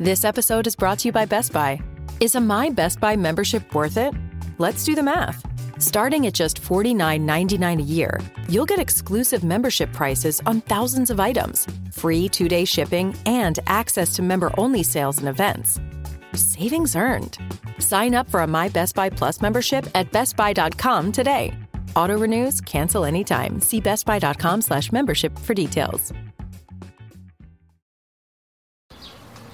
This episode is brought to you by Best Buy. Is a My Best Buy membership worth it? Let's do the math. Starting at just $49.99 a year, you'll get exclusive membership prices on thousands of items, free two day shipping, and access to member only sales and events. Savings earned. Sign up for a My Best Buy Plus membership at bestbuy.com today. Auto renews, cancel anytime. See bestbuy.com slash membership for details.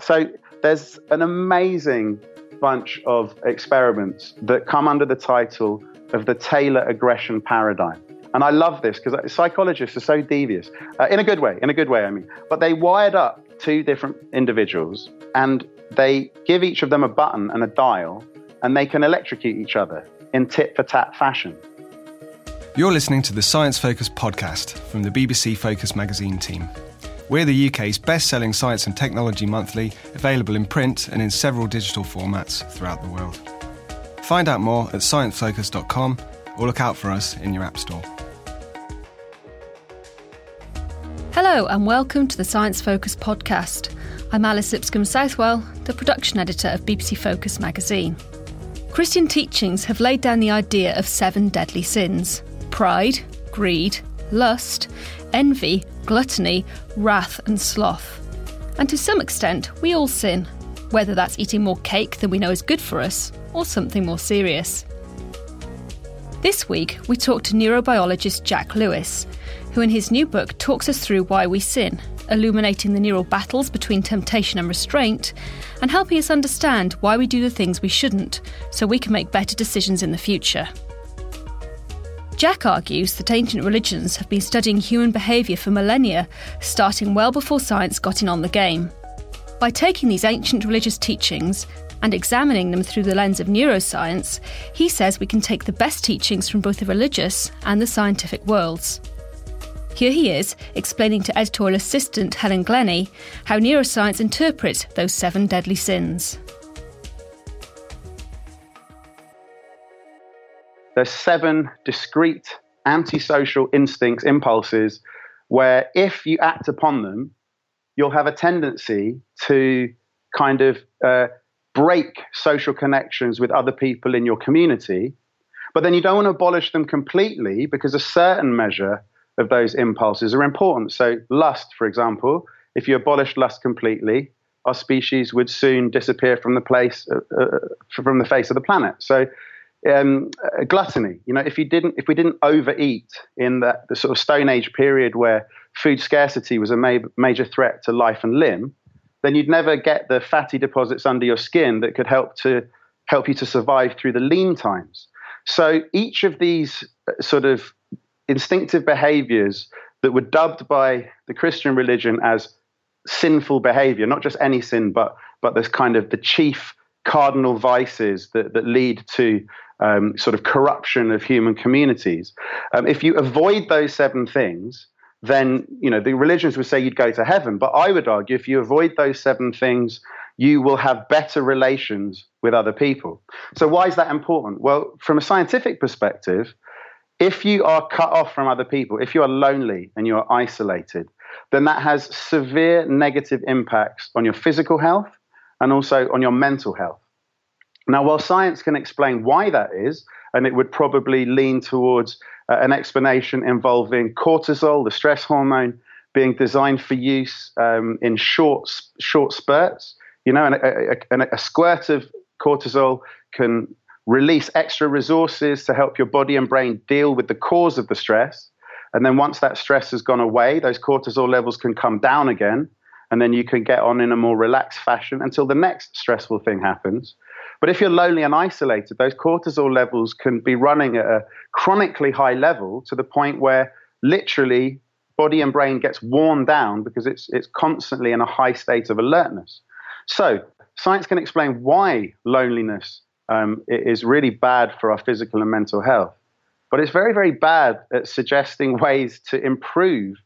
So there's an amazing bunch of experiments that come under the title of the Taylor aggression paradigm. And I love this because psychologists are so devious, uh, in a good way, in a good way, I mean. But they wired up two different individuals and they give each of them a button and a dial and they can electrocute each other in tit for tat fashion. You're listening to the Science Focus podcast from the BBC Focus magazine team. We're the UK's best selling science and technology monthly, available in print and in several digital formats throughout the world. Find out more at sciencefocus.com or look out for us in your App Store. Hello, and welcome to the Science Focus podcast. I'm Alice Lipscombe Southwell, the production editor of BBC Focus magazine. Christian teachings have laid down the idea of seven deadly sins pride, greed, lust, envy, gluttony, wrath, and sloth. And to some extent, we all sin, whether that's eating more cake than we know is good for us, or something more serious. This week, we talked to neurobiologist Jack Lewis, who in his new book talks us through why we sin, illuminating the neural battles between temptation and restraint, and helping us understand why we do the things we shouldn't, so we can make better decisions in the future. Jack argues that ancient religions have been studying human behaviour for millennia, starting well before science got in on the game. By taking these ancient religious teachings and examining them through the lens of neuroscience, he says we can take the best teachings from both the religious and the scientific worlds. Here he is, explaining to editorial assistant Helen Glenny how neuroscience interprets those seven deadly sins. There's seven discrete antisocial instincts, impulses, where if you act upon them, you'll have a tendency to kind of uh, break social connections with other people in your community. But then you don't want to abolish them completely because a certain measure of those impulses are important. So, lust, for example, if you abolished lust completely, our species would soon disappear from the place uh, uh, from the face of the planet. So, um, uh, gluttony. You know, if you didn't, if we didn't overeat in the, the sort of Stone Age period where food scarcity was a ma- major threat to life and limb, then you'd never get the fatty deposits under your skin that could help to help you to survive through the lean times. So each of these uh, sort of instinctive behaviors that were dubbed by the Christian religion as sinful behavior, not just any sin, but but this kind of the chief cardinal vices that, that lead to um, sort of corruption of human communities. Um, if you avoid those seven things, then you know the religions would say you'd go to heaven. But I would argue if you avoid those seven things, you will have better relations with other people. So why is that important? Well, from a scientific perspective, if you are cut off from other people, if you are lonely and you are isolated, then that has severe negative impacts on your physical health and also on your mental health. Now, while science can explain why that is, and it would probably lean towards uh, an explanation involving cortisol, the stress hormone, being designed for use um, in short short spurts. You know, and a, a, a, squirt of cortisol can release extra resources to help your body and brain deal with the cause of the stress. And then once that stress has gone away, those cortisol levels can come down again, and then you can get on in a more relaxed fashion until the next stressful thing happens. But if you're lonely and isolated, those cortisol levels can be running at a chronically high level to the point where literally body and brain gets worn down because it's it's constantly in a high state of alertness. So, science can explain why loneliness um, is really bad for our physical and mental health, but it's very, very bad at suggesting ways to improve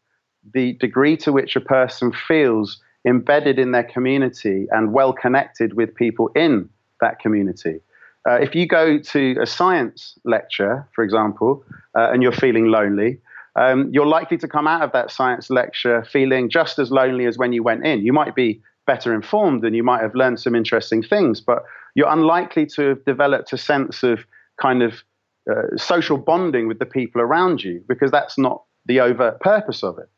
the degree to which a person feels embedded in their community and well connected with people in that community. Uh, if you go to a science lecture, for example, uh, and you're feeling lonely, um, you're likely to come out of that science lecture feeling just as lonely as when you went in. You might be better informed and you might have learned some interesting things, but you're unlikely to have developed a sense of kind of uh, social bonding with the people around you because that's not the overt purpose of it.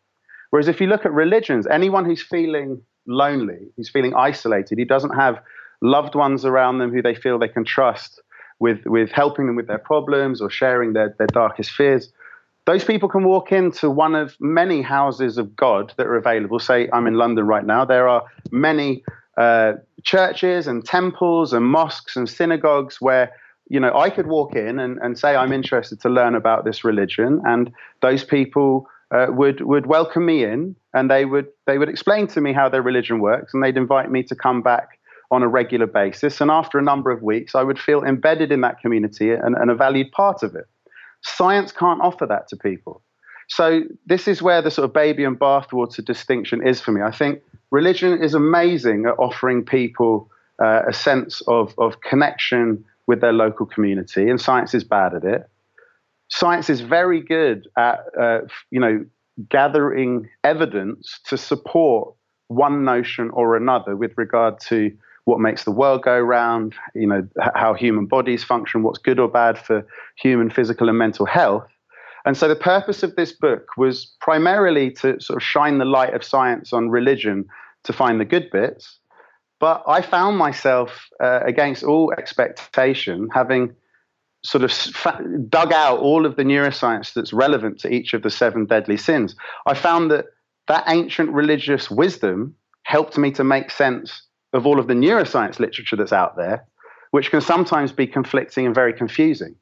Whereas if you look at religions, anyone who's feeling lonely, who's feeling isolated, he doesn't have loved ones around them who they feel they can trust with, with helping them with their problems or sharing their, their darkest fears, those people can walk into one of many houses of God that are available. Say, I'm in London right now. There are many uh, churches and temples and mosques and synagogues where you know I could walk in and, and say I'm interested to learn about this religion, and those people uh, would would welcome me in, and they would they would explain to me how their religion works, and they'd invite me to come back on a regular basis. And after a number of weeks, I would feel embedded in that community and, and a valued part of it. Science can't offer that to people. So this is where the sort of baby and bathwater distinction is for me. I think religion is amazing at offering people uh, a sense of, of connection with their local community, and science is bad at it. Science is very good at, uh, you know, gathering evidence to support one notion or another with regard to what makes the world go round, you know, how human bodies function, what's good or bad for human physical and mental health. And so the purpose of this book was primarily to sort of shine the light of science on religion to find the good bits. But I found myself, uh, against all expectation, having sort of dug out all of the neuroscience that's relevant to each of the seven deadly sins. I found that that ancient religious wisdom helped me to make sense of all of the neuroscience literature that's out there, which can sometimes be conflicting and very confusing.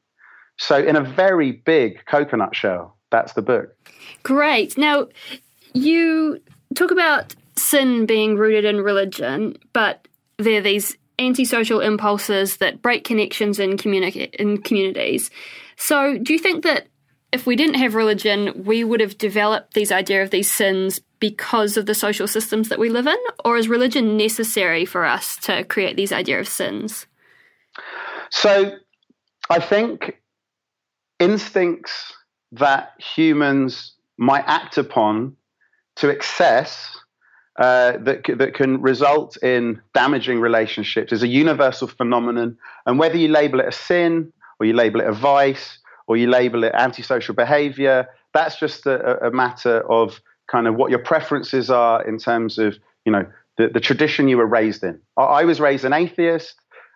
So, in a very big coconut shell, that's the book. Great. Now, you talk about sin being rooted in religion, but there are these antisocial impulses that break connections in, communi- in communities. So, do you think that if we didn't have religion, we would have developed these idea of these sins because of the social systems that we live in, or is religion necessary for us to create these idea of sins? So, I think instincts that humans might act upon to excess uh, that, that can result in damaging relationships is a universal phenomenon. And whether you label it a sin or you label it a vice or you label it antisocial behavior. That's just a, a matter of kind of what your preferences are in terms of, you know, the, the tradition you were raised in. I, I was raised an atheist.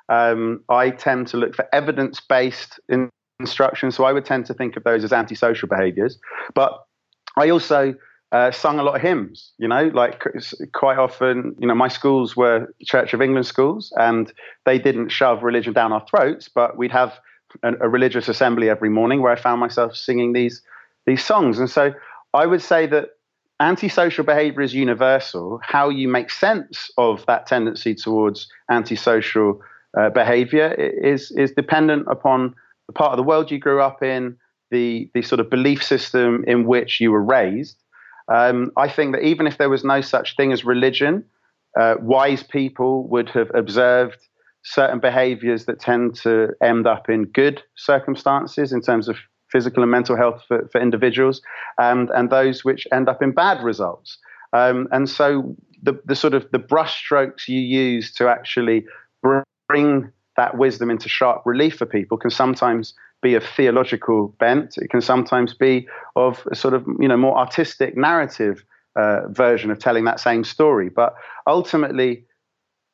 Um, I tend to look for evidence based in instruction, so I would tend to think of those as antisocial behaviors. But I also uh, sung a lot of hymns, you know, like quite often, you know, my schools were Church of England schools and they didn't shove religion down our throats, but we'd have a, a religious assembly every morning where I found myself singing these these songs. And so I would say that antisocial behavior is universal. How you make sense of that tendency towards antisocial uh, behavior is is dependent upon the part of the world you grew up in, the the sort of belief system in which you were raised. Um, I think that even if there was no such thing as religion, uh, wise people would have observed certain behaviors that tend to end up in good circumstances in terms of physical and mental health for, for individuals, and, and those which end up in bad results. Um, and so the, the sort of the brushstrokes you use to actually bring that wisdom into sharp relief for people can sometimes be of theological bent. It can sometimes be of a sort of you know more artistic narrative uh, version of telling that same story. But ultimately,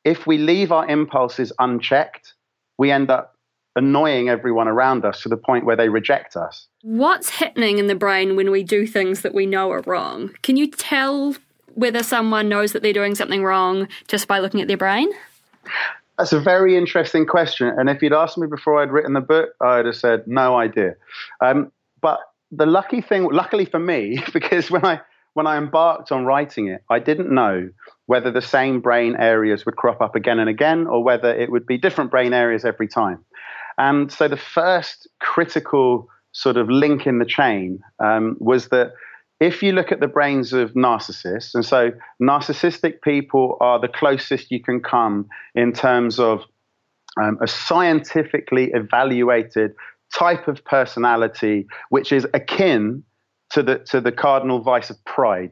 if we leave our impulses unchecked, we end up annoying everyone around us to the point where they reject us. What's happening in the brain when we do things that we know are wrong? Can you tell whether someone knows that they're doing something wrong just by looking at their brain? That's a very interesting question. And if you'd asked me before I'd written the book, I'd have said no idea. Um, but the lucky thing, luckily for me, because when I when I embarked on writing it, I didn't know whether the same brain areas would crop up again and again or whether it would be different brain areas every time. And so the first critical sort of link in the chain um, was that if you look at the brains of narcissists, and so narcissistic people are the closest you can come in terms of um, a scientifically evaluated type of personality, which is akin to the, to the cardinal vice of pride.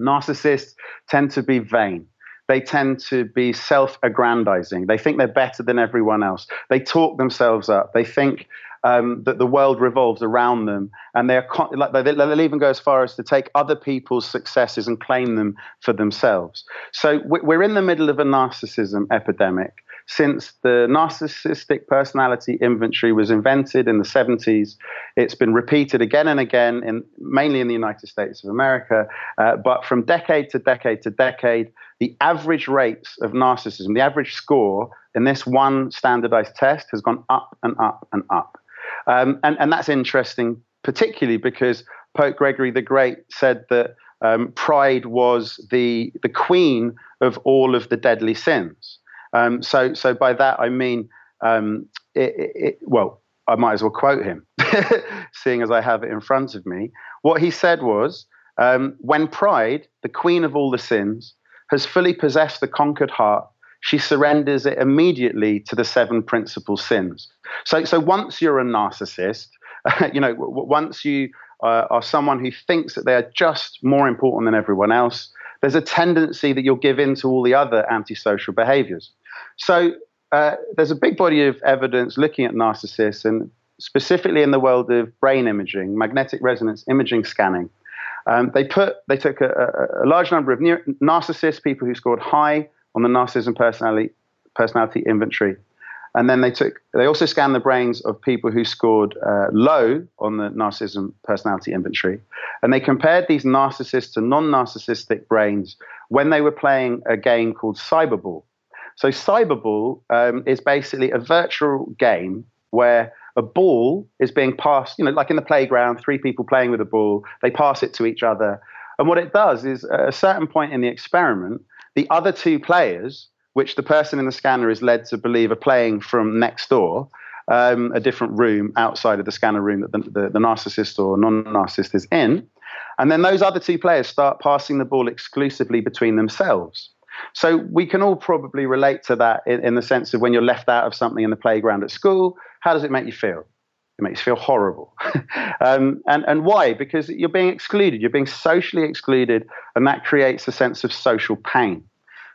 Narcissists tend to be vain. They tend to be self aggrandizing. They think they're better than everyone else. They talk themselves up. They think um, that the world revolves around them, and they're con- like they'll even go as far as to take other people's successes and claim them for themselves. So we're in the middle of a narcissism epidemic since the narcissistic personality inventory was invented in the 70s. It's been repeated again and again, in, mainly in the United States of America. Uh, but from decade to decade to decade, the average rates of narcissism, the average score in this one standardized test has gone up and up and up. Um, and, and that's interesting, particularly because Pope Gregory the Great said that um, pride was the, the queen of all of the deadly sins. Um, so, so by that I mean, um, it, it, well, I might as well quote him, seeing as I have it in front of me. What he said was, um, "When pride, the queen of all the sins, has fully possessed the conquered heart, she surrenders it immediately to the seven principal sins." So, so once you're a narcissist, you know, w- once you uh, are someone who thinks that they are just more important than everyone else, there's a tendency that you'll give in to all the other antisocial behaviors. So uh, there's a big body of evidence looking at narcissists, and specifically in the world of brain imaging, magnetic resonance imaging scanning. Um, they put they took a, a, a large number of narcissists, people who scored high on the narcissism personality personality inventory, and then they took they also scanned the brains of people who scored uh, low on the narcissism personality inventory, and they compared these narcissists to non-narcissistic brains when they were playing a game called Cyberball. So Cyberball um, is basically a virtual game where a ball is being passed, you know, like in the playground, three people playing with a ball, they pass it to each other. And what it does is, at a certain point in the experiment, the other two players, which the person in the scanner is led to believe are playing from next door, um, a different room outside of the scanner room that the, the, the narcissist or non narcissist is in. And then those other two players start passing the ball exclusively between themselves. So we can all probably relate to that in, in, the sense of when you're left out of something in the playground at school, how does it make you feel? It makes you feel horrible. um, and, and why? Because you're being excluded, you're being socially excluded, and that creates a sense of social pain.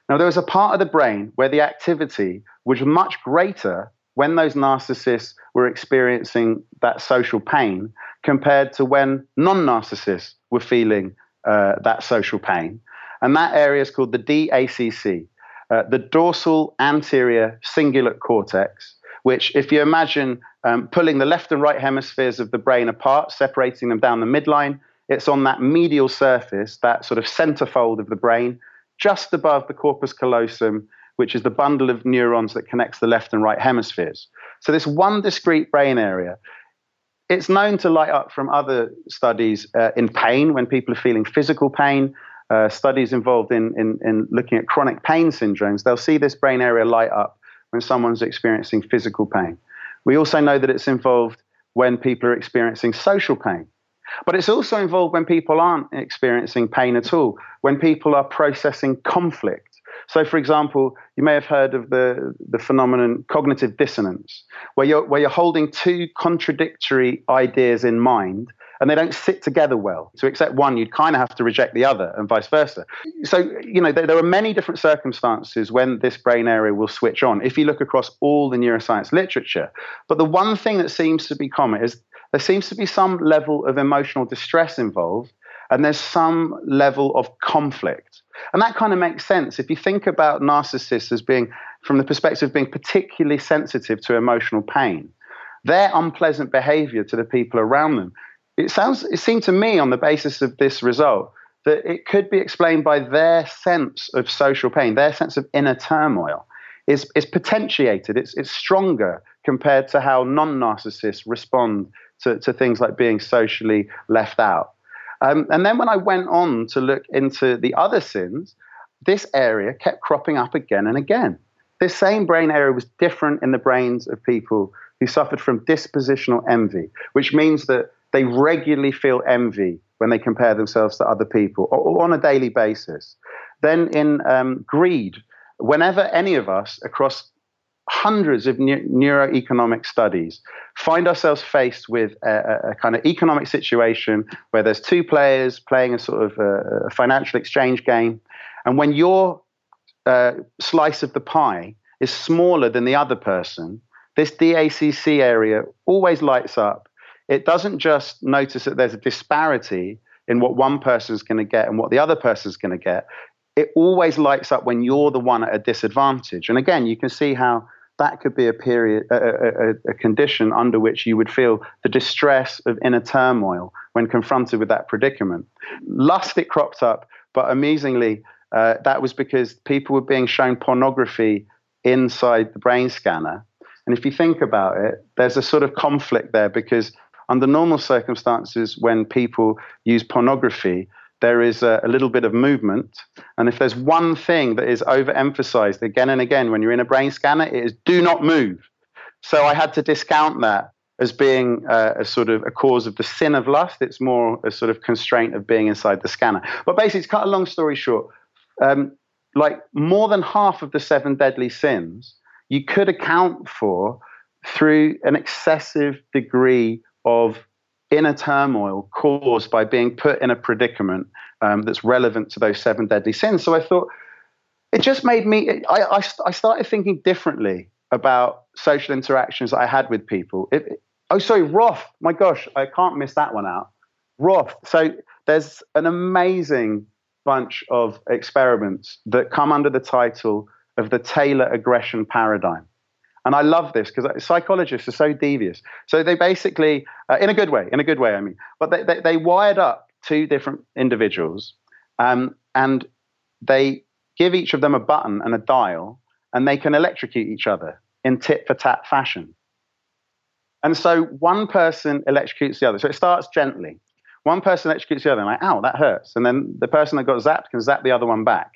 Now, there was a part of the brain where the activity was much greater when those narcissists were experiencing that social pain compared to when non narcissists were feeling uh, that social pain. And that area is called the DACC, uh, the dorsal anterior cingulate cortex, which, if you imagine um, pulling the left and right hemispheres of the brain apart, separating them down the midline, it's on that medial surface, that sort of centerfold of the brain, just above the corpus callosum, which is the bundle of neurons that connects the left and right hemispheres. So, this one discrete brain area, it's known to light up from other studies uh, in pain when people are feeling physical pain, uh, studies involved in, in, in looking at chronic pain syndromes, they'll see this brain area light up when someone's experiencing physical pain. We also know that it's involved when people are experiencing social pain. But it's also involved when people aren't experiencing pain at all, when people are processing conflict. So, for example, you may have heard of the, the phenomenon cognitive dissonance, where you're, where you're holding two contradictory ideas in mind and they don't sit together well. To accept one, you'd kind of have to reject the other, and vice versa. So, you know, there, there, are many different circumstances when this brain area will switch on if you look across all the neuroscience literature. But the one thing that seems to be common is there seems to be some level of emotional distress involved, and there's some level of conflict. And that kind of makes sense if you think about narcissists as being, from the perspective of being particularly sensitive to emotional pain. Their unpleasant behavior to the people around them it sounds, it seemed to me on the basis of this result that it could be explained by their sense of social pain, their sense of inner turmoil is, is potentiated. It's, it's stronger compared to how non narcissists respond to, to things like being socially left out. Um, and then when I went on to look into the other sins, this area kept cropping up again and again. This same brain area was different in the brains of people who suffered from dispositional envy, which means that they regularly feel envy when they compare themselves to other people or, or on a daily basis. Then in um, greed, whenever any of us across hundreds of ne- neuroeconomic studies find ourselves faced with a, a, kind of economic situation where there's two players playing a sort of a, a financial exchange game, and when your uh, slice of the pie is smaller than the other person, this DACC area always lights up. It doesn't just notice that there's a disparity in what one person's going to get and what the other person's going to get. It always lights up when you're the one at a disadvantage. And again, you can see how that could be a period, a, a, a, condition under which you would feel the distress of inner turmoil when confronted with that predicament. Lust, it cropped up, but amazingly, uh, that was because people were being shown pornography inside the brain scanner. And if you think about it, there's a sort of conflict there because under normal circumstances, when people use pornography, there is a, a, little bit of movement. And if there's one thing that is overemphasized again and again when you're in a brain scanner, it is do not move. So I had to discount that as being uh, a sort of a cause of the sin of lust. It's more a sort of constraint of being inside the scanner. But basically, to cut a long story short, um, like more than half of the seven deadly sins, you could account for through an excessive degree of inner turmoil caused by being put in a predicament um, that's relevant to those seven deadly sins. So I thought it just made me, I, I, I started thinking differently about social interactions I had with people. It, oh, sorry, Wrath. My gosh, I can't miss that one out. Wrath. So there's an amazing bunch of experiments that come under the title of the Taylor aggression paradigm. And I love this because psychologists are so devious. So they basically, uh, in a good way, in a good way, I mean, but they, they, they wired up two different individuals um, and they give each of them a button and a dial and they can electrocute each other in tit for tat fashion. And so one person electrocutes the other. So it starts gently. One person electrocutes the other, and like, ow, that hurts. And then the person that got zapped can zap the other one back.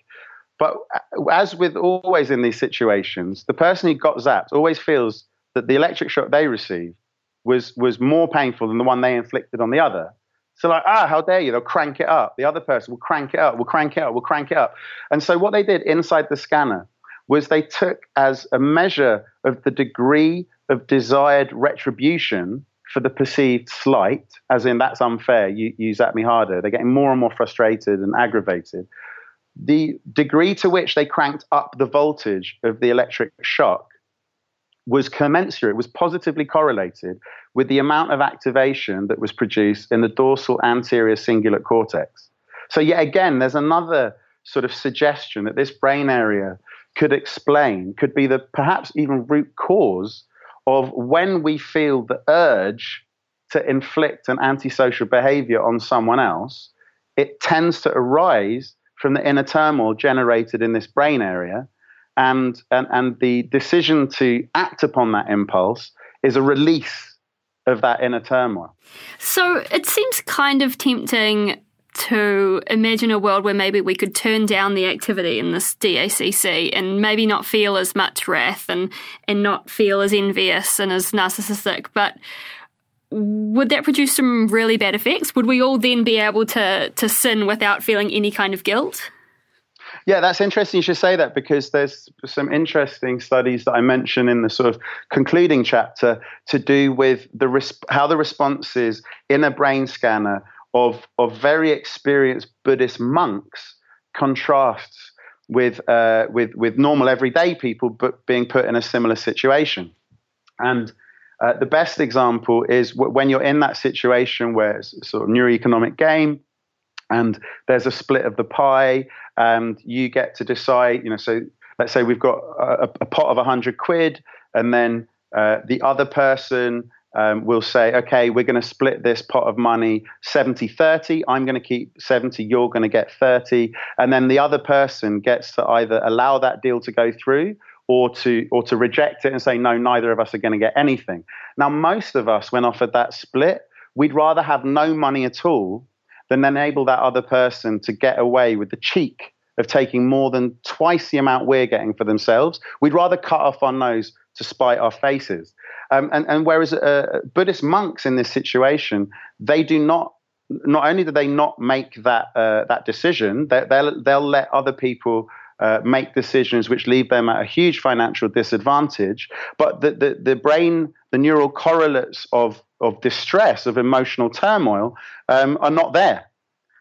But uh, as with always in these situations, the person who got zapped always feels that the electric shock they received was was more painful than the one they inflicted on the other. So like, ah, how dare you? They'll crank it up. The other person will crank it up, will crank it up, will crank it up. And so what they did inside the scanner was they took as a measure of the degree of desired retribution for the perceived slight, as in that's unfair, you, you zap me harder. They're getting more and more frustrated and aggravated the degree to which they cranked up the voltage of the electric shock was commensurate, it was positively correlated with the amount of activation that was produced in the dorsal anterior cingulate cortex. So, yet again, there's another sort of suggestion that this brain area could explain, could be the perhaps even root cause of when we feel the urge to inflict an antisocial behavior on someone else, it tends to arise from the inner turmoil generated in this brain area. And, and, and the decision to act upon that impulse is a release of that inner turmoil. So it seems kind of tempting to imagine a world where maybe we could turn down the activity in this DACC and maybe not feel as much wrath and and not feel as envious and as narcissistic. But would that produce some really bad effects? Would we all then be able to to sin without feeling any kind of guilt? Yeah, that's interesting. You should say that because there's some interesting studies that I mention in the sort of concluding chapter to do with the resp- how the responses in a brain scanner of of very experienced Buddhist monks contrasts with uh, with with normal everyday people, but being put in a similar situation. And uh, the best example is w- when you're in that situation where it's sort of neuroeconomic game and there's a split of the pie and you get to decide, you know, so let's say we've got a, a pot of 100 quid and then uh, the other person um, will say, okay, we're going to split this pot of money 70 30. I'm going to keep 70, you're going to get 30. And then the other person gets to either allow that deal to go through or to or to reject it and say no neither of us are going to get anything now most of us when offered that split we'd rather have no money at all than enable that other person to get away with the cheek of taking more than twice the amount we're getting for themselves. We'd rather cut off our nose to spite our faces. Um, and, and whereas uh, Buddhist monks in this situation, they do not. Not only do they not make that uh, that decision, they, they'll they'll let other people uh, make decisions which leave them at a huge financial disadvantage. But the, the, the brain, the neural correlates of, of distress, of emotional turmoil, um, are not there.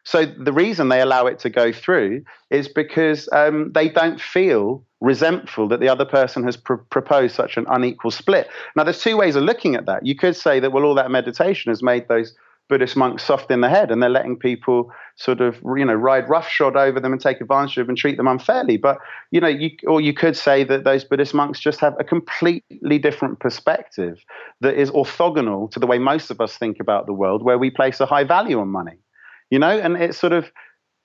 So the reason they allow it to go through is because um, they don't feel resentful that the other person has pr- proposed such an unequal split. Now, there's two ways of looking at that. You could say that, well, all that meditation has made those Buddhist monks soft in the head, and they're letting people sort of you know ride roughshod over them and take advantage of them and treat them unfairly. But you know, you, or you could say that those Buddhist monks just have a completely different perspective that is orthogonal to the way most of us think about the world, where we place a high value on money. You know, and it's sort of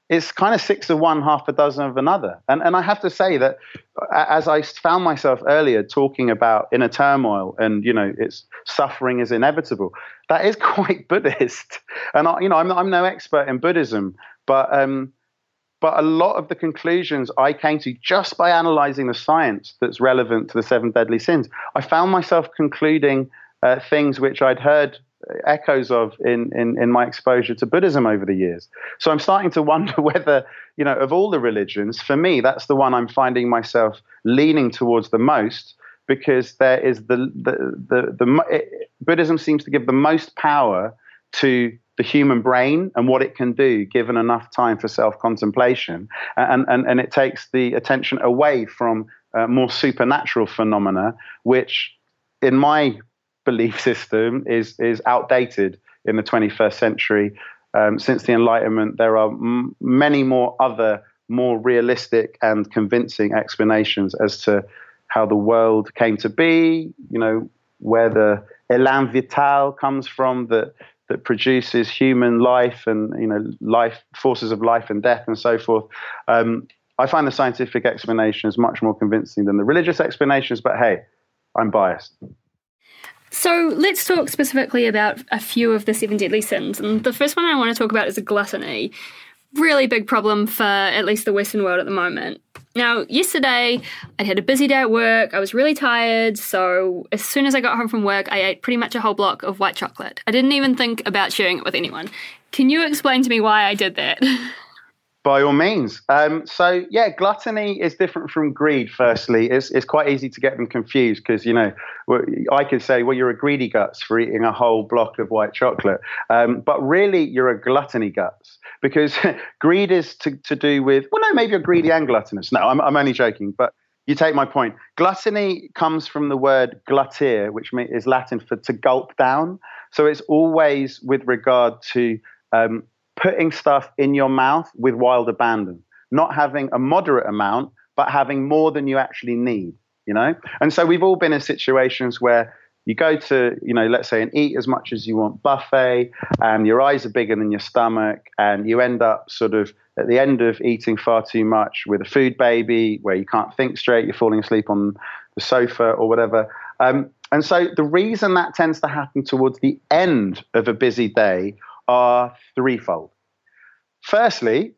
it's kind of six of one, half a dozen of another. And, and I have to say that as I found myself earlier talking about inner turmoil and, you know, it's suffering is inevitable, that is quite Buddhist. And, I, you know, I'm, I'm no expert in Buddhism, but, um, but a lot of the conclusions I came to just by analyzing the science that's relevant to the seven deadly sins, I found myself concluding uh, things which I'd heard echoes of in, in, in my exposure to Buddhism over the years. So I'm starting to wonder whether, you know, of all the religions, for me, that's the one I'm finding myself leaning towards the most because there is the, the, the, the it, Buddhism seems to give the most power to the human brain and what it can do given enough time for self contemplation. And, and, and it takes the attention away from uh, more supernatural phenomena, which, in my belief system is is outdated in the 21st century. Um, since the Enlightenment, there are m- many more other, more realistic and convincing explanations as to how the world came to be. You know, where the élan vital comes from that that produces human life and you know life forces of life and death and so forth. Um, I find the scientific explanations much more convincing than the religious explanations, but hey, I'm biased. So let's talk specifically about a few of the seven deadly sins. And the first one I want to talk about is gluttony. Really big problem for at least the Western world at the moment. Now, yesterday I'd had a busy day at work. I was really tired. So as soon as I got home from work, I ate pretty much a whole block of white chocolate. I didn't even think about sharing it with anyone. Can you explain to me why I did that? By all means. Um, so yeah, gluttony is different from greed. Firstly, it's it's quite easy to get them confused because you know I could say, well, you're a greedy guts for eating a whole block of white chocolate, um, but really you're a gluttony guts because greed is to, to do with well, no, maybe you're greedy and gluttonous. No, I'm I'm only joking, but you take my point. Gluttony comes from the word gluttere, which is Latin for to gulp down. So it's always with regard to um, putting stuff in your mouth with wild abandon, not having a moderate amount, but having more than you actually need, you know? And so we've all been in situations where you go to, you know, let's say and eat as much as you want buffet, and your eyes are bigger than your stomach, and you end up sort of at the end of eating far too much with a food baby where you can't think straight, you're falling asleep on the sofa or whatever. Um, and so the reason that tends to happen towards the end of a busy day are threefold. Firstly,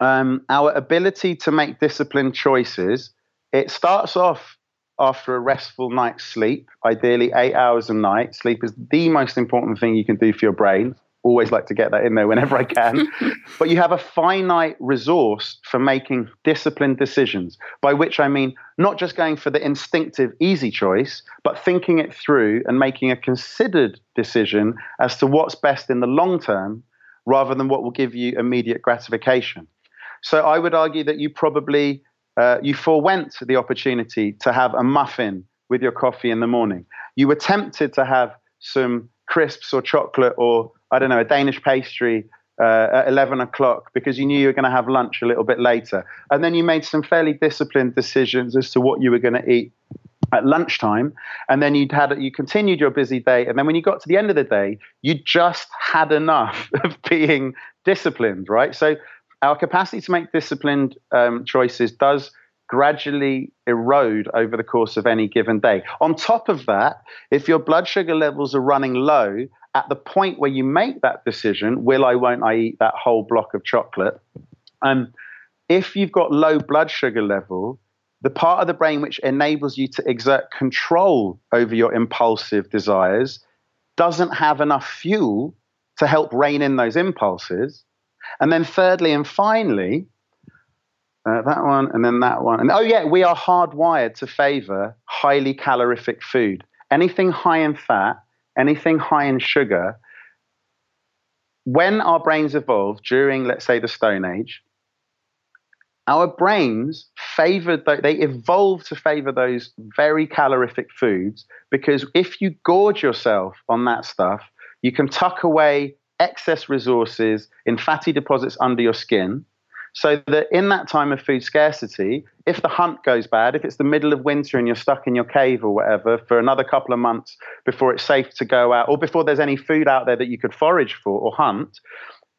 um, our ability to make disciplined choices, it starts off after a restful night's sleep, ideally eight hours a night. Sleep is the most important thing you can do for your brain. Always like to get that in there whenever I can. but you have a finite resource for making disciplined decisions, by which I mean not just going for the instinctive, easy choice, but thinking it through and making a considered decision as to what's best in the long term rather than what will give you immediate gratification. So I would argue that you probably uh, you forewent the opportunity to have a muffin with your coffee in the morning. You were tempted to have some crisps or chocolate or I don't know a Danish pastry uh, at 11 o'clock because you knew you were going to have lunch a little bit later. And then you made some fairly disciplined decisions as to what you were going to eat at lunchtime. And then you'd had you continued your busy day. And then when you got to the end of the day you just had enough of being disciplined right? So our capacity to make disciplined um, choices does gradually erode over the course of any given day. On top of that, if your blood sugar levels are running low at the point where you make that decision, will I, won't I eat that whole block of chocolate? Um, if you've got low blood sugar level, the part of the brain which enables you to exert control over your impulsive desires doesn't have enough fuel to help rein in those impulses. And then, thirdly and finally, uh, that one and then that one. And oh, yeah, we are hardwired to favor highly calorific food. Anything high in fat, anything high in sugar. When our brains evolved during, let's say, the Stone Age, our brains favored, they evolved to favor those very calorific foods because if you gorge yourself on that stuff, you can tuck away excess resources in fatty deposits under your skin. So that in that time of food scarcity, if the hunt goes bad, if it's the middle of winter and you're stuck in your cave or whatever for another couple of months before it's safe to go out, or before there's any food out there that you could forage for or hunt,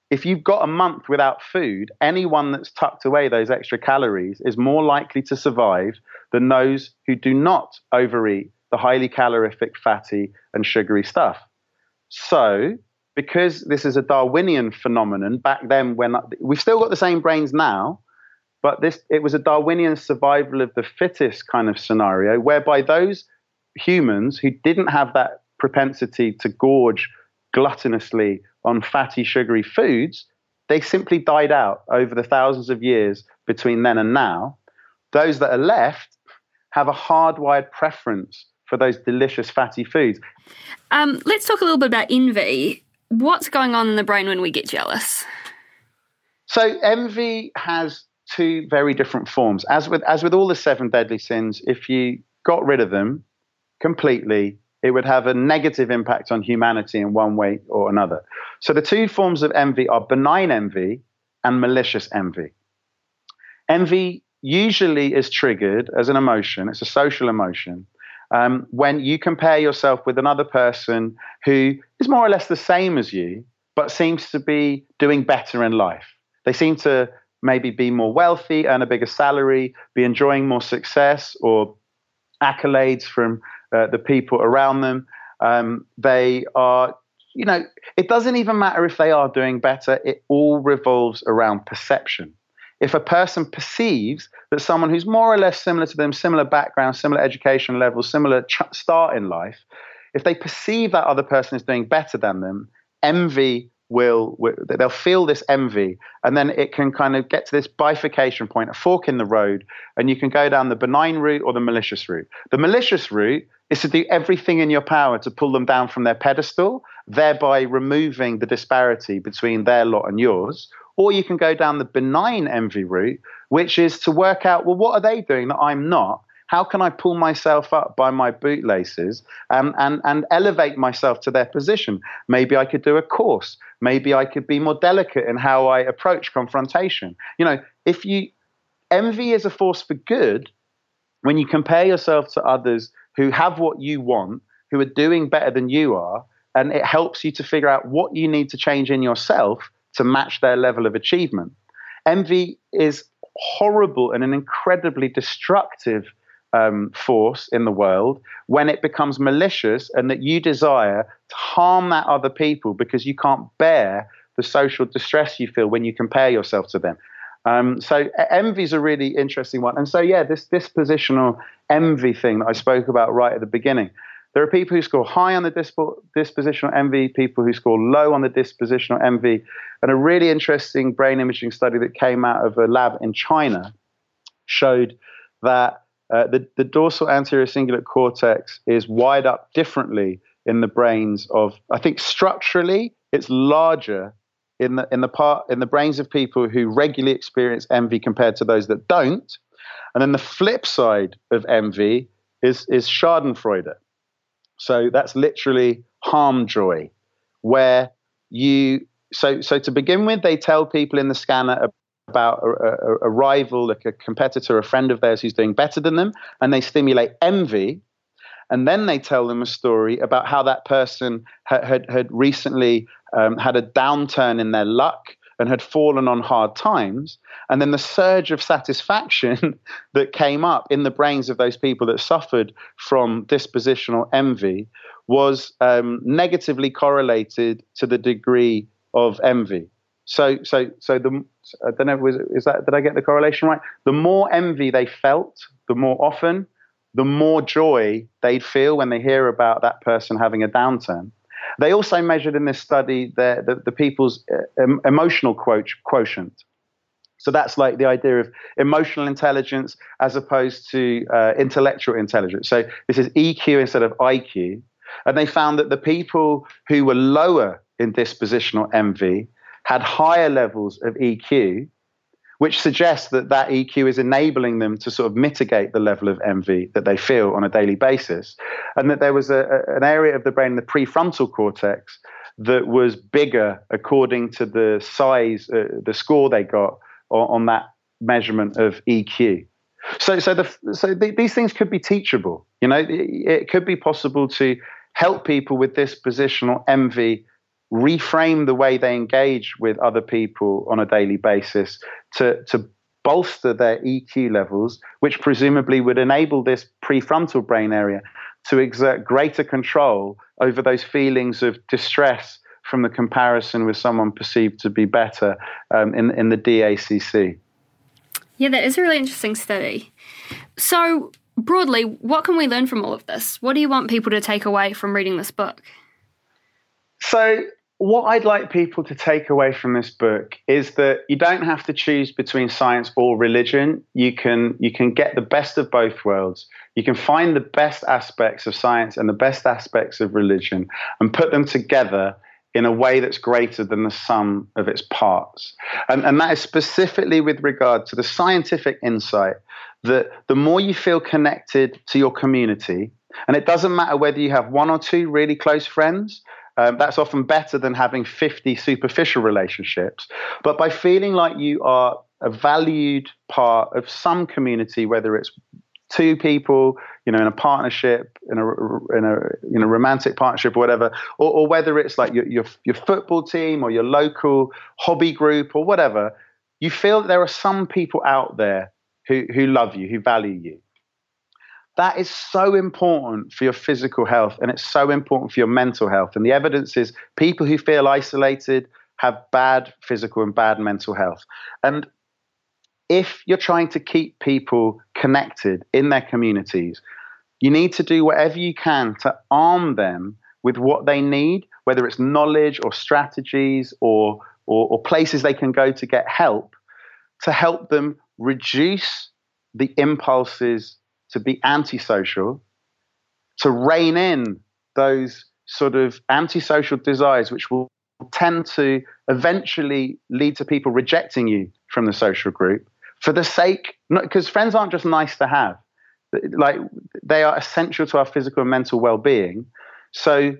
if you've got a month without food, anyone that's tucked away those extra calories is more likely to survive than those who do not overeat the highly calorific, fatty, and sugary stuff. So, because this is a Darwinian phenomenon, back then when we've still got the same brains now, but this it was a Darwinian survival of the fittest kind of scenario, whereby those humans who didn't have that propensity to gorge gluttonously on fatty, sugary foods, they simply died out over the thousands of years between then and now. Those that are left have a hardwired preference for those delicious fatty foods. Um, let's talk a little bit about envy. What's going on in the brain when we get jealous? So, envy has two very different forms. As with, as with all the seven deadly sins, if you got rid of them completely, it would have a negative impact on humanity in one way or another. So the two forms of envy are benign envy and malicious envy. Envy usually is triggered as an emotion, it's a social emotion, um, when you compare yourself with another person who is more or less the same as you, but seems to be doing better in life. They seem to maybe be more wealthy, earn a bigger salary, be enjoying more success or accolades from uh, the people around them. Um, they are, you know, it doesn't even matter if they are doing better, it all revolves around perception. If a person perceives that someone who's more or less similar to them, similar background, similar education level, similar ch- start in life, if they perceive that other person is doing better than them, envy will, will they'll feel this envy. And then it can kind of get to this bifurcation point a fork in the road and you can go down the benign route or the malicious route. The malicious route is to do everything in your power to pull them down from their pedestal thereby removing the disparity between their lot and yours or you can go down the benign envy route which is to work out well what are they doing that i'm not how can I pull myself up by my bootlaces um, and, and elevate myself to their position? Maybe I could do a course. Maybe I could be more delicate in how I approach confrontation. You know, if you envy is a force for good, when you compare yourself to others who have what you want, who are doing better than you are, and it helps you to figure out what you need to change in yourself to match their level of achievement. Envy is horrible and an incredibly destructive um, force in the world when it becomes malicious and that you desire to harm that other people because you can't bear the social distress you feel when you compare yourself to them. Um, so envy is a really interesting one. And so, yeah, this dispositional envy thing that I spoke about right at the beginning. There are people who score high on the disp- dispositional envy, people who score low on the dispositional envy. And a really interesting brain imaging study that came out of a lab in China showed that uh, the, the dorsal anterior cingulate cortex is wired up differently in the brains of, I think structurally, it's larger in the, in the part in the brains of people who regularly experience envy compared to those that don't. And then the flip side of envy is, is Schadenfreude. So that's literally harm joy, where you so so to begin with, they tell people in the scanner about a, a, a, rival, like a competitor, a friend of theirs who's doing better than them, and they stimulate envy. And then they tell them a story about how that person had, had, had recently um, had a downturn in their luck and had fallen on hard times. And then the surge of satisfaction that came up in the brains of those people that suffered from dispositional envy was um, negatively correlated to the degree of envy. So, so, so the I don't know, was, is that did I get the correlation right? The more envy they felt, the more often, the more joy they'd feel when they hear about that person having a downturn. They also measured in this study the, the, the people's uh, emotional quotient. So that's like the idea of emotional intelligence as opposed to uh, intellectual intelligence. So this is EQ instead of IQ. And they found that the people who were lower in dispositional envy had higher levels of EQ, which suggests that that EQ is enabling them to sort of mitigate the level of envy that they feel on a daily basis. And that there was a, a, an area of the brain, the prefrontal cortex, that was bigger according to the size, uh, the score they got on, on, that measurement of EQ. So, so, the, so the, these things could be teachable. You know, it, it could be possible to help people with dispositional envy reframe the way they engage with other people on a daily basis to, to bolster their EQ levels, which presumably would enable this prefrontal brain area to exert greater control over those feelings of distress from the comparison with someone perceived to be better um, in, in the DACC. Yeah, that is a really interesting study. So, broadly, what can we learn from all of this? What do you want people to take away from reading this book? So, what I'd like people to take away from this book is that you don't have to choose between science or religion. You can you can get the best of both worlds. You can find the best aspects of science and the best aspects of religion and put them together in a way that's greater than the sum of its parts. And, and that is specifically with regard to the scientific insight that the more you feel connected to your community, and it doesn't matter whether you have one or two really close friends, um, that's often better than having 50 superficial relationships. But by feeling like you are a valued part of some community, whether it's two people, you know, in a partnership, in a in a in a romantic partnership or whatever, or, or whether it's like your, your your football team or your local hobby group or whatever, you feel that there are some people out there who who love you, who value you. That is so important for your physical health and it's so important for your mental health. And the evidence is people who feel isolated have bad physical and bad mental health. And if you're trying to keep people connected in their communities, you need to do whatever you can to arm them with what they need, whether it's knowledge or strategies or, or, or places they can go to get help, to help them reduce the impulses to be antisocial, to rein in those sort of antisocial desires, which will tend to eventually lead to people rejecting you from the social group for the sake, because friends aren't just nice to have, like they are essential to our physical and mental well being. So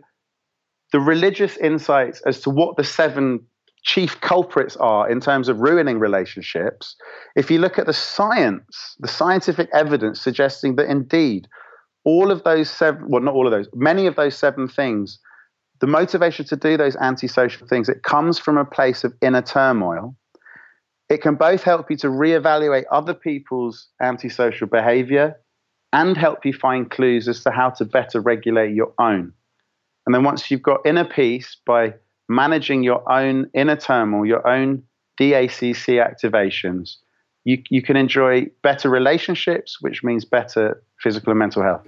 the religious insights as to what the seven chief culprits are in terms of ruining relationships, if you look at the science, the scientific evidence suggesting that indeed all of those seven, well, not all of those, many of those seven things, the motivation to do those antisocial things, it comes from a place of inner turmoil. It can both help you to reevaluate other people's antisocial behavior and help you find clues as to how to better regulate your own. And then once you've got inner peace by managing your own inner turmoil, your own DACC activations, you, you can enjoy better relationships, which means better physical and mental health.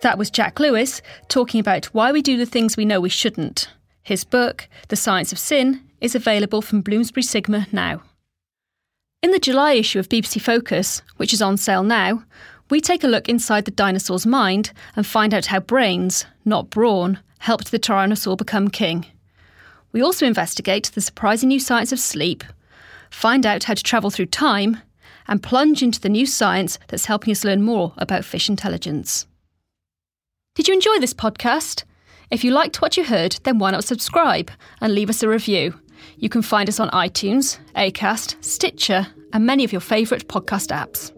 That was Jack Lewis talking about why we do the things we know we shouldn't. His book, The Science of Sin, is available from Bloomsbury Sigma now. In the July issue of BBC Focus, which is on sale now, we take a look inside the dinosaur's mind and find out how brains, not brawn, helped the Tyrannosaur become king. We also investigate the surprising new science of sleep, find out how to travel through time, and plunge into the new science that's helping us learn more about fish intelligence. Did you enjoy this podcast? If you liked what you heard, then why not subscribe and leave us a review? You can find us on iTunes, Acast, Stitcher, and many of your favourite podcast apps.